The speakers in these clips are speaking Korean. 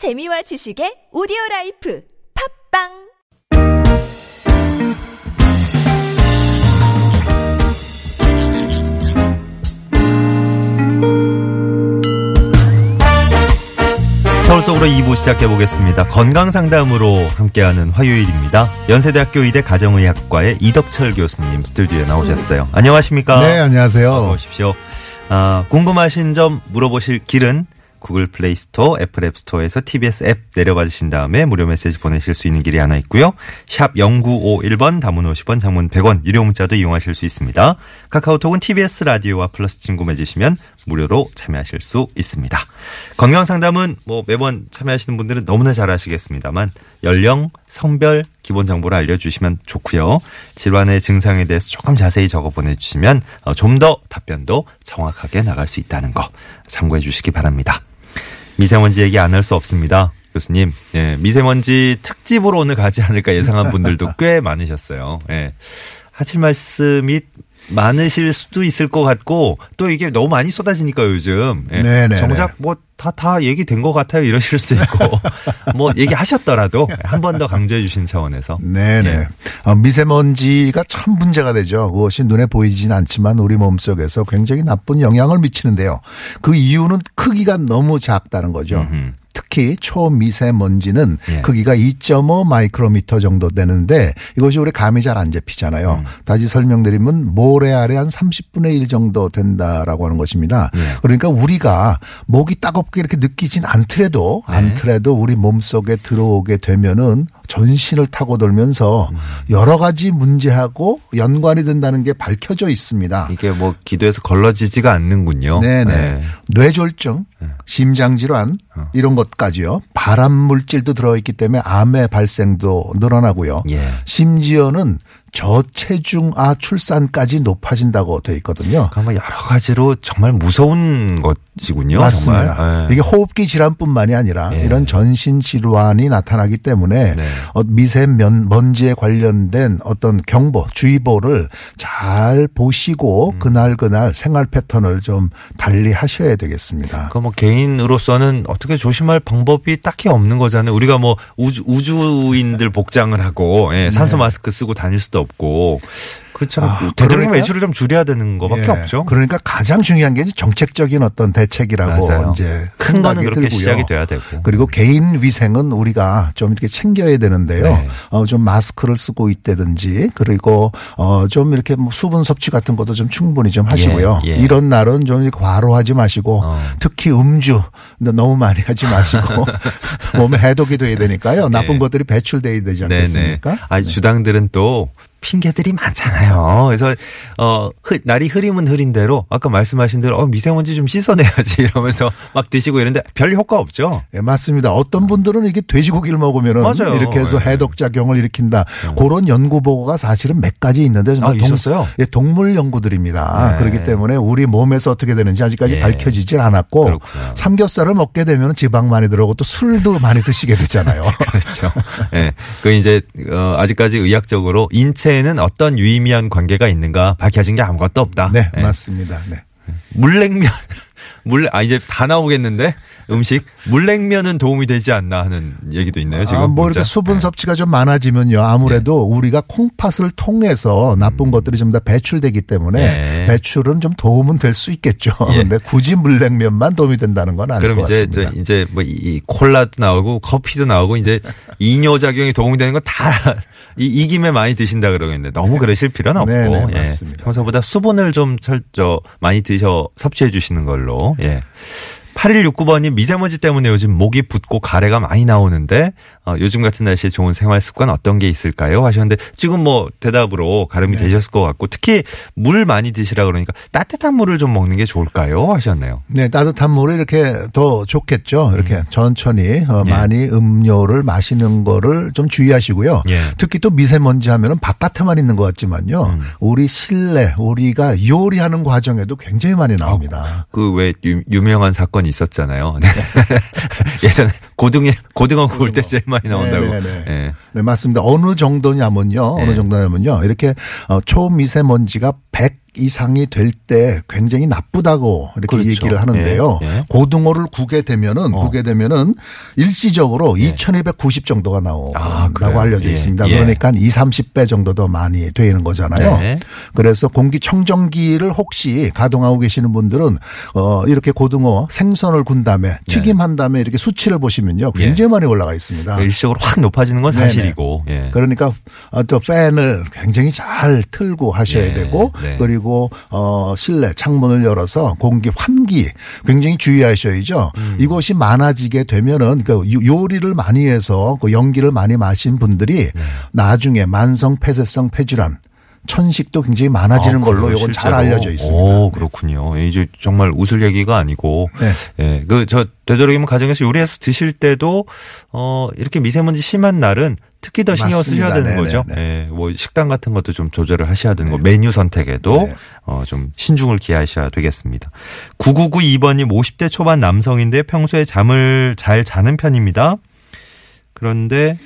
재미와 지식의 오디오 라이프 팟빵 서울 속으로 2부 시작해 보겠습니다. 건강 상담으로 함께하는 화요일입니다. 연세대학교 의대 가정의학과의 이덕철 교수님 스튜디오에 나오셨어요. 안녕하십니까? 네, 안녕하세요. 어서 오십시오. 아, 궁금하신 점 물어보실 길은 구글 플레이 스토어, 애플 앱 스토어에서 TBS 앱 내려받으신 다음에 무료 메시지 보내실 수 있는 길이 하나 있고요. 샵 0951번 단문 50원, 장문 100원, 유료 문자도 이용하실 수 있습니다. 카카오톡은 TBS 라디오와 플러스 친구 맺으시면 무료로 참여하실 수 있습니다. 건강 상담은 뭐 매번 참여하시는 분들은 너무나 잘 아시겠습니다만 연령, 성별, 기본 정보를 알려주시면 좋고요. 질환의 증상에 대해서 조금 자세히 적어 보내주시면 어, 좀더 답변도 정확하게 나갈 수 있다는 거 참고해 주시기 바랍니다. 미세먼지 얘기 안 할 수 없습니다. 교수님, 예, 미세먼지 특집으로 오늘 가지 않을까 예상한 분들도 꽤 많으셨어요. 예. 하실 말씀이 많으실 수도 있을 것 같고 또 이게 너무 많이 쏟아지니까 요즘 예. 정작 뭐 다 다 얘기된 것 같아요 이러실 수도 있고 뭐 얘기하셨더라도 한 번 더 강조해 주신 차원에서 네네. 예. 어, 미세먼지가 참 문제가 되죠. 그것이 눈에 보이진 않지만 우리 몸속에서 굉장히 나쁜 영향을 미치는데요. 그 이유는 크기가 너무 작다는 거죠. 음흠. 특히 초미세먼지는 예. 크기가 2.5 마이크로미터 정도 되는데 이것이 우리 감이 잘안 음. 잡히잖아요. 다시 설명드리면 모래 아래 한 30분의 1 정도 된다라고 하는 것입니다. 예. 그러니까 우리가 목이 따갑게 이렇게 느끼진 않더라도 네. 않더라도 우리 몸속에 들어오게 되면은 전신을 타고 돌면서 음. 여러 가지 문제하고 연관이 된다는 게 밝혀져 있습니다. 이게 뭐 기도에서 걸러지지가 않는군요. 네네. 네. 뇌졸중, 심장질환 어. 이런 것까지요. 발암 물질도 들어있기 때문에 암의 발생도 늘어나고요. 예. 심지어는 저체중아 출산까지 높아진다고 돼 있거든요. 뭐 여러 가지로 정말 무서운 것이군요. 맞습니다. 정말. 예. 이게 호흡기 질환뿐만이 아니라 예. 이런 전신 질환이 나타나기 때문에 네. 어, 미세먼지에 관련된 어떤 경보, 주의보를 잘 보시고 음. 그날 그날 생활 패턴을 좀 달리 하셔야 되겠습니다. 그뭐 개인으로서는 어떻게 조심할 방법이 딱히 없는 거잖아요. 우리가 뭐 우주, 우주인들 복장을 하고 예, 산소 마스크 쓰고 다닐 수도 없고 그렇죠. 네. 아, 되도록이면 그러니까? 외출을 좀 줄여야 되는 거밖에 예. 없죠. 그러니까 가장 중요한 게 정책적인 어떤 대책이라고 맞아요. 이제 큰 거는 그렇게 들고요. 시작이 돼야 되고. 그리고 개인 위생은 우리가 좀 이렇게 챙겨야 되는데요. 네. 어, 좀 마스크를 쓰고 있다든지 그리고 어, 좀 이렇게 뭐 수분 섭취 같은 것도 좀 충분히 좀 하시고요. 예, 예. 이런 날은 좀 과로하지 마시고 어. 특히 음주 너무 많이 하지 마시고 몸에 해독이 돼야 되니까요. 나쁜 네. 것들이 배출돼야 되지 않겠습니까? 아니 주당들은 또 핑계들이 많잖아요. 그래서 어 흐- 날이 흐리면 흐린 대로 아까 말씀하신 대로 어, 미세먼지 좀 씻어내야지 이러면서 막 드시고 이런데 별 효과 없죠. 예, 맞습니다. 어떤 분들은 이게 돼지고기를 먹으면은 맞아요. 이렇게 해서 예. 해독 작용을 일으킨다. 그런 연구 보고가 사실은 몇 가지 있는데 아, 있었어요? 예, 동물 연구들입니다. 네. 그렇기 때문에 우리 몸에서 어떻게 되는지 아직까지 예. 밝혀지질 않았고 그렇구나. 삼겹살을 먹게 되면 지방 많이 들어오고 또 술도 많이 드시게 되잖아요. 그렇죠. 예. 그 이제 어 아직까지 의학적으로 인체 에는 어떤 유의미한 관계가 있는가 밝혀진 게 아무것도 없다. 네, 예. 맞습니다. 네. 물냉면 물 아 이제 다 나오겠는데 음식 물냉면은 도움이 되지 않나 하는 얘기도 있네요. 지금 아, 뭐 문자. 이렇게 수분 섭취가 좀 많아지면요. 아무래도 우리가 콩팥을 통해서 나쁜 것들이 좀 다 배출되기 때문에 음. 네. 배출은 좀 도움은 될 수 있겠죠. 예. 근데 굳이 물냉면만 도움이 된다는 건 그럼 것 이제 같습니다. 저 이제 뭐 이 콜라도 나오고 커피도 나오고 이제 이뇨 작용이 도움이 되는 건다 이, 이 김에 많이 드신다 그러겠는데 너무 그러실 필요는 없고 네, 네, 예. 평소보다 수분을 좀 철저 많이 드셔 섭취해 주시는 걸로 예. 8169번님 미세먼지 때문에 요즘 목이 붓고 가래가 많이 나오는데 어, 요즘 같은 날씨에 좋은 생활 습관 어떤 게 있을까요? 하셨는데 지금 뭐 대답으로 가름이 네. 되셨을 것 같고 특히 물 많이 드시라 그러니까 따뜻한 물을 좀 먹는 게 좋을까요? 하셨네요. 네, 따뜻한 물이 이렇게 더 좋겠죠. 이렇게 천천히 어, 음. 예. 많이 음료를 마시는 거를 좀 주의하시고요. 예. 특히 또 미세먼지 하면은 바깥에만 있는 것 같지만요. 음. 우리 실내 우리가 요리하는 과정에도 굉장히 많이 나옵니다. 그 왜 유명한 사건이 있었잖아요. 네. 예전에 고등에 고등어 구울 때 제일 많이 나온다고. 네, 네, 네. 예. 네, 맞습니다. 어느 정도냐면요. 네. 어느 정도냐면요. 이렇게 어, 초미세먼지가 100 이상이 될 때 굉장히 나쁘다고 이렇게 그렇죠. 얘기를 하는데요. 예, 예. 고등어를 구게 되면은 어. 구게 되면은 일시적으로 예. 2290 정도가 아, 나온다고 그래요? 알려져 예, 있습니다. 예. 그러니까 2, 30배 정도 더 많이 되는 거잖아요. 네. 그래서 공기청정기를 혹시 가동하고 계시는 분들은 어 이렇게 고등어 생선을 군 다음에 튀김한 다음에 이렇게 수치를 보시면요. 굉장히 많이 올라가 있습니다. 일시적으로 확 높아지는 건. 사실이고. 예. 그러니까 어, 또 팬을 굉장히 잘 틀고 하셔야 네, 되고 네. 그리고 어 실내 창문을 열어서 공기 환기 굉장히 주의하셔야죠. 음. 이것이 많아지게 되면은 그 요- 요리를 많이 해서 그 연기를 많이 마신 분들이 네. 나중에 만성 폐쇄성 폐질환 천식도 굉장히 많아지는 아, 걸로? 이건 잘? 알려져 있습니다. 오, 그렇군요. 이제 정말 웃을 얘기가 아니고. 네. 예. 그, 저, 되도록이면 가정에서 요리해서 드실 때도, 어, 이렇게 미세먼지 심한 날은 특히 더 신경 쓰셔야 맞습니다. 되는 네네, 거죠. 네. 예. 뭐 식단 같은 것도 좀 조절을 하셔야 되는 거. 메뉴 선택에도, 네. 어, 좀 신중을 기하셔야 되겠습니다. 9992번님 50대 초반 남성인데 평소에 잠을 잘 자는 편입니다. 그런데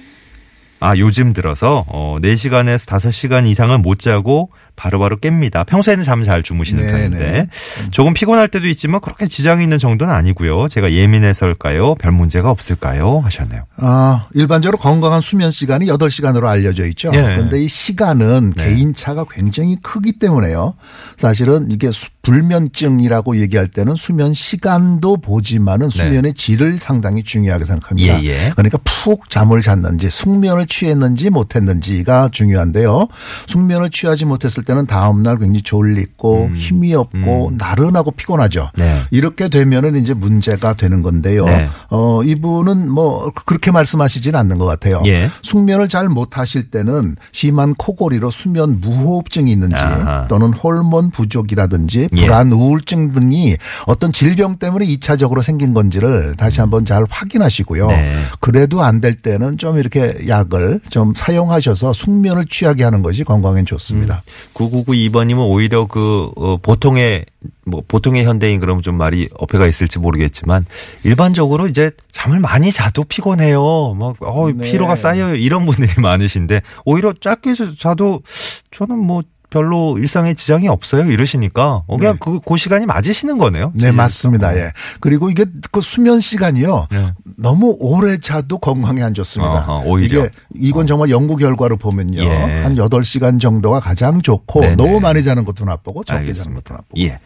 아, 요즘 들어서 어 4시간에서 5시간 이상은 못 자고 바로바로 깹니다. 평소에는 잠 잘 주무시는 네, 편인데 네. 조금 피곤할 때도 있지만 그렇게 지장이 있는 정도는 아니고요. 제가 예민해서일까요? 별 문제가 없을까요? 하셨네요. 아, 일반적으로 건강한 수면 시간이 8시간으로 알려져 있죠. 예. 그런데 이 시간은 네. 개인차가 굉장히 크기 때문에요. 사실은 이게 수- 불면증이라고 얘기할 때는 수면 시간도 보지만은 수면의 질을 상당히 중요하게 생각합니다. 네. 예, 예. 그러니까 푹 잠을 잤는지 숙면을 취했는지 못했는지가 중요한데요. 숙면을 취하지 못했을 때는 다음날 굉장히 졸리고 힘이 없고 나른하고 피곤하죠. 음. 네. 이렇게 되면은 이제 문제가 되는 건데요. 네. 어, 이분은 뭐 그렇게 말씀하시지는 않는 것 같아요. 예. 숙면을 잘 못하실 때는 심한 코골이로 수면 무호흡증이 있는지 아하. 또는 호르몬 부족이라든지 예. 불안 우울증 등이 어떤 질병 때문에 2차적으로 생긴 건지를 다시 한번 잘 확인하시고요. 네. 그래도 안 될 때는 좀 이렇게 약을 좀 사용하셔서 숙면을 취하게 하는 것이 건강엔 좋습니다. 9992번님은 오히려 그 어, 보통의 뭐 보통의 현대인 그러면 좀 말이 어폐가 있을지 모르겠지만 일반적으로 이제 잠을 많이 자도 피곤해요. 막 어, 네. 피로가 쌓여요. 이런 분들이 많으신데 오히려 짧게 자도 저는 뭐 별로 일상에 지장이 없어요. 이러시니까 어, 그냥 그, 그 시간이 맞으시는 거네요. 네, 맞습니다. 예. 그리고 이게 그 수면 시간이요. 네. 너무 오래 자도 건강에 안 좋습니다. 아하, 오히려. 이게 이건 정말 연구 결과로 보면요. 예. 한 8시간 정도가 가장 좋고 네네. 너무 많이 자는 것도 나쁘고 적게 자는 알겠습니다. 것도 나쁘고. 예.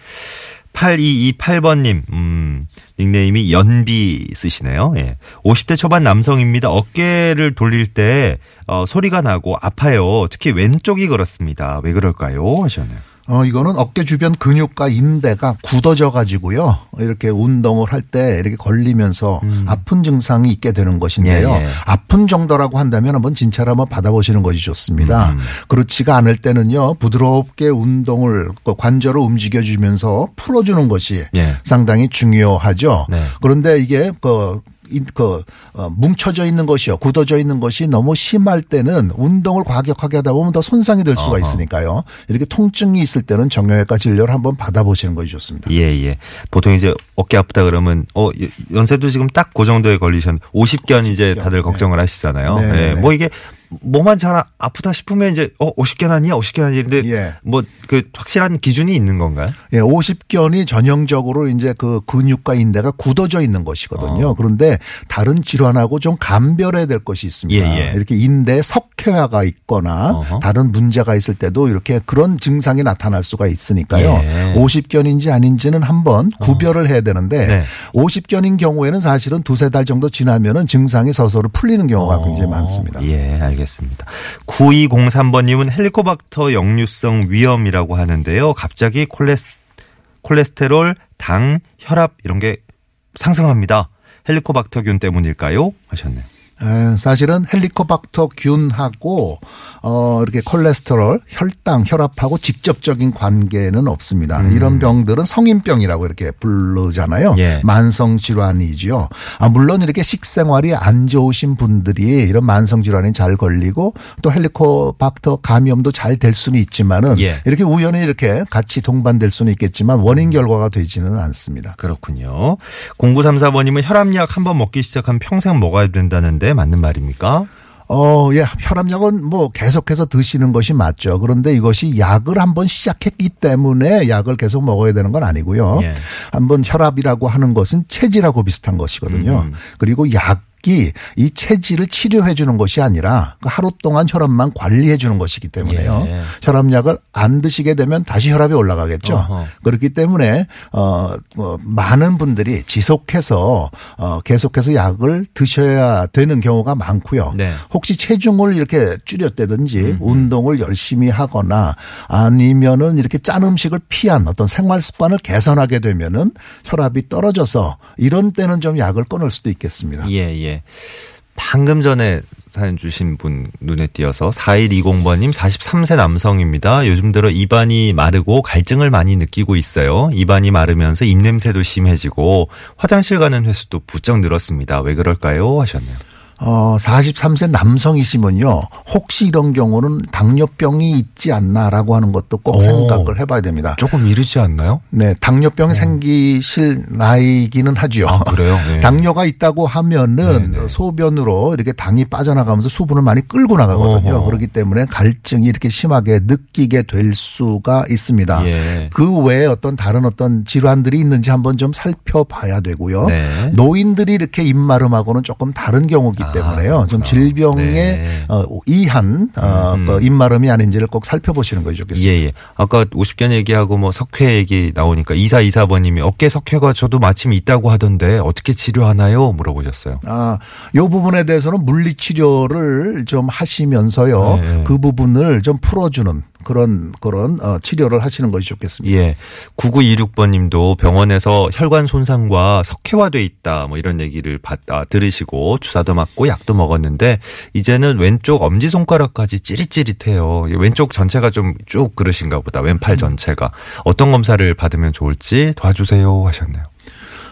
8228번님, 음, 닉네임이 연비 쓰시네요. 예. 50대 초반 남성입니다. 어깨를 돌릴 때, 어, 소리가 나고 아파요. 특히 왼쪽이 그렇습니다. 왜 그럴까요? 하셨네요. 어, 이거는 어깨 주변 근육과 인대가 굳어져 가지고요. 이렇게 운동을 할 때 이렇게 걸리면서 아픈 증상이 있게 되는 것인데요. 음. 예, 예. 아픈 정도라고 한다면 한번 진찰 한번 받아보시는 것이 좋습니다. 음. 그렇지가 않을 때는요. 부드럽게 운동을 그 관절을 움직여 주면서 풀어주는 것이 예. 상당히 중요하죠. 네. 그런데 이게 그, 이- 그, 어, 뭉쳐져 있는 것이요. 굳어져 있는 것이 너무 심할 때는 운동을 과격하게 하다 보면 더 손상이 될 수가. 있으니까요. 이렇게 통증이 있을 때는 정형외과 진료를 한번 받아보시는 것이 좋습니다. 예, 예. 보통 이제 어깨 아프다 그러면, 어, 연세도 지금 딱 그 정도에 걸리셨는데, 50견 이제 다들 네. 걱정을 하시잖아요. 네, 네, 예. 네. 뭐 이게, 뭐만 잘 아프다 싶으면 이제, 어, 50견 아니야? 50견 아니야? 근데, 예. 뭐, 그, 확실한 기준이 있는 건가요? 예, 50견이 전형적으로 이제 그 근육과 인대가 굳어져 있는 것이거든요. 어. 그런데 다른 질환하고 좀 감별해야 될 것이 있습니다. 예, 예. 이렇게 인대 석회화가 있거나 어허. 다른 문제가 있을 때도 이렇게 그런 증상이 나타날 수가 있으니까요. 예. 50견인지 아닌지는 한번 구별을 해야 되는데 네. 50견인 경우에는 사실은 두세 달 정도 지나면은 증상이 서서로 풀리는 경우가 굉장히 많습니다. 예, 알겠습니다. 9203번님은 헬리코박터 역류성 위염이라고 하는데요. 갑자기 콜레스, 콜레스테롤, 당, 혈압 이런 게 상승합니다. 헬리코박터균 때문일까요? 하셨네요. 에, 사실은 헬리코박터 균하고 어 이렇게 콜레스테롤, 혈당, 혈압하고 직접적인 관계는 없습니다. 이런 병들은 성인병이라고 이렇게 부르잖아요. 예. 만성 질환이지요. 아 물론 이렇게 식생활이 안 좋으신 분들이 이런 만성 질환이 잘 걸리고 또 헬리코박터 감염도 잘 될 수는 있지만은 예. 이렇게 우연히 이렇게 같이 동반될 수는 있겠지만 원인 결과가 되지는 않습니다. 그렇군요. 0934번님은 혈압약 한 번 먹기 시작하면 평생 먹어야 된다는데 맞는 말입니까? 어, 예, 혈압약은 뭐 계속해서 드시는 것이 맞죠. 그런데 이것이 약을 한번 시작했기 때문에 약을 계속 먹어야 되는 건 아니고요. 예. 한번 혈압이라고 하는 것은 체질하고 비슷한 것이거든요. 음. 그리고 약 이 체질을 치료해 주는 것이 아니라 그 하루 동안 혈압만 관리해 주는 것이기 때문에요. 예. 혈압약을 안 드시게 되면 다시 혈압이 올라가겠죠. 어허. 그렇기 때문에 어, 뭐 많은 분들이 지속해서 어, 계속해서 약을 드셔야 되는 경우가 많고요. 네. 혹시 체중을 이렇게 줄였다든지 운동을 열심히 하거나 아니면은 이렇게 짠 음식을 피한 어떤 생활 습관을 개선하게 되면은 혈압이 떨어져서 이런 때는 좀 약을 끊을 수도 있겠습니다. 예, 예. 방금 전에 사연 주신 분 눈에 띄어서 4120번님 43세 남성입니다. 요즘 들어 입안이 마르고 갈증을 많이 느끼고 있어요. 입안이 마르면서 입냄새도 심해지고 화장실 가는 횟수도 부쩍 늘었습니다. 왜 그럴까요? 하셨네요. 어, 43세 남성이시면요. 혹시 이런 경우는 당뇨병이 있지 않나라고 하는 것도 꼭 오. 생각을 해봐야 됩니다. 조금 이르지 않나요? 네, 당뇨병이 생기실 나이기는 하죠. 아, 그래요? 네. 당뇨가 있다고 하면은 네, 네. 소변으로 이렇게 당이 빠져나가면서 수분을 많이 끌고 나가거든요. 어허. 그렇기 때문에 갈증이 이렇게 심하게 느끼게 될 수가 있습니다. 예. 그 외에 어떤 다른 어떤 질환들이 있는지 한번 좀 살펴봐야 되고요. 네. 노인들이 이렇게 입마름하고는 조금 다른 경우기 아, 때문에요. 좀 그렇구나. 질병에 네. 어, 이한 어, 음. 그 입마름이 아닌지를 꼭 살펴보시는 것이 좋겠습니다. 예, 예. 아까 50견 얘기하고 뭐 석회 얘기 나오니까 2424번님이 어깨 석회가 저도 마침 있다고 하던데 어떻게 치료하나요? 물어보셨어요. 아, 요 부분에 대해서는 물리 치료를 좀 하시면서요. 네. 그 부분을 좀 풀어주는 그런 그런 어, 치료를 하시는 것이 좋겠습니다. 예. 9926번 님도 병원에서 혈관 손상과 석회화돼 있다 뭐 이런 얘기를 받, 아, 들으시고 주사도 맞고 약도 먹었는데 이제는 왼쪽 엄지 손가락까지 찌릿찌릿해요. 왼쪽 전체가 좀 쭉 그러신가 보다. 왼팔 전체가. 어떤 검사를 받으면 좋을지 도와주세요 하셨네요.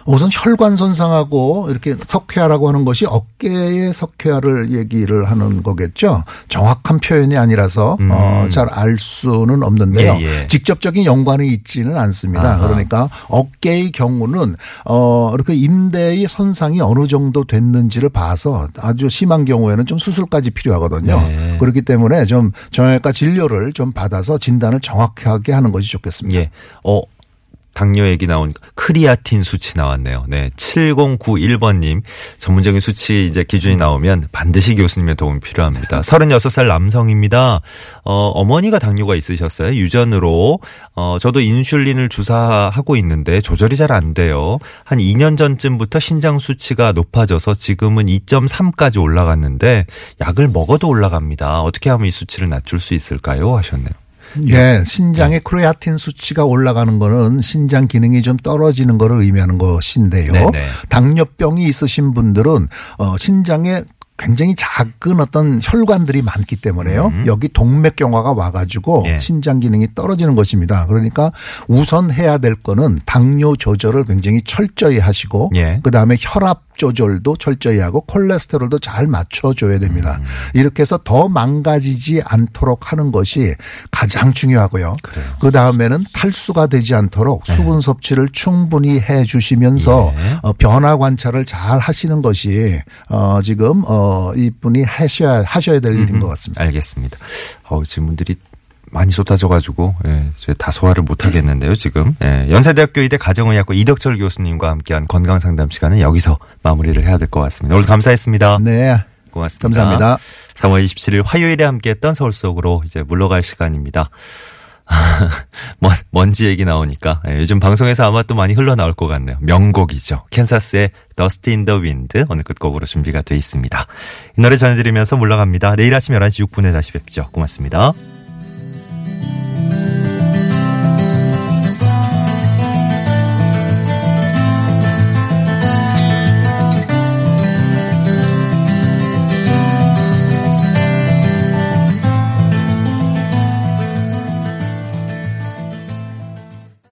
우선 혈관 손상하고 이렇게 석회화라고 하는 것이 어깨의 석회화를 얘기를 하는 거겠죠. 정확한 표현이 아니라서 음. 어, 잘 알 수는 없는데요. 예, 예. 직접적인 연관이 있지는 않습니다. 아하. 그러니까 어깨의 경우는 어 이렇게 인대의 손상이 어느 정도 됐는지를 봐서 아주 심한 경우에는 좀 수술까지 필요하거든요. 네. 그렇기 때문에 좀 정형외과 진료를 좀 받아서 진단을 정확하게 하는 것이 좋겠습니다. 예. 어, 당뇨 얘기 나오니까 크리아틴 수치 나왔네요. 네. 7091번님. 전문적인 수치 이제 기준이 나오면 반드시 교수님의 도움이 필요합니다. 36살 남성입니다. 어, 어머니가 당뇨가 있으셨어요. 유전으로. 어, 저도 인슐린을 주사하고 있는데 조절이 잘 안 돼요. 한 2년 전쯤부터 신장 수치가 높아져서 지금은 2.3까지 올라갔는데 약을 먹어도 올라갑니다. 어떻게 하면 이 수치를 낮출 수 있을까요? 하셨네요. 예, 신장의 크레아틴 수치가 올라가는 거는 신장 기능이 좀 떨어지는 거를 의미하는 것인데요. 네네. 당뇨병이 있으신 분들은 어 신장에 굉장히 작은 어떤 혈관들이 많기 때문에요. 여기 동맥경화가 와가지고 음. 예. 신장 기능이 떨어지는 것입니다. 그러니까 우선 해야 될 거는 당뇨 조절을 굉장히 철저히 하시고 예. 그 다음에 혈압 조절도 철저히 하고 콜레스테롤도 잘 맞춰줘야 됩니다. 음. 이렇게 해서 더 망가지지 않도록 하는 것이 가장 중요하고요. 네. 그 다음에는 탈수가 되지 않도록 수분 섭취를 충분히 해 주시면서 예. 어, 변화 관찰을 잘 하시는 것이 어, 지금 어, 이분이 하셔야 하셔야 될 일인 것 같습니다. 알겠습니다. 어우, 질문들이 많이 쏟아져가지고, 예, 다 소화를 못 하겠는데요, 지금. 예, 연세대학교 의대 가정의학과 이덕철 교수님과 함께한 건강 상담 시간은 여기서 마무리를 해야 될 것 같습니다. 오늘 감사했습니다. 네, 고맙습니다. 감사합니다. 3월 27일 화요일에 함께했던 서울 속으로 이제 물러갈 시간입니다. 먼, 먼지 얘기 나오니까 예, 요즘 방송에서 아마 또 많이 흘러나올 것 같네요. 명곡이죠. 캔사스의 Dust in the Wind 오늘 끝곡으로 준비가 돼 있습니다. 이 노래 전해드리면서 물러갑니다. 내일 아침 11시 6분에 다시 뵙죠. 고맙습니다.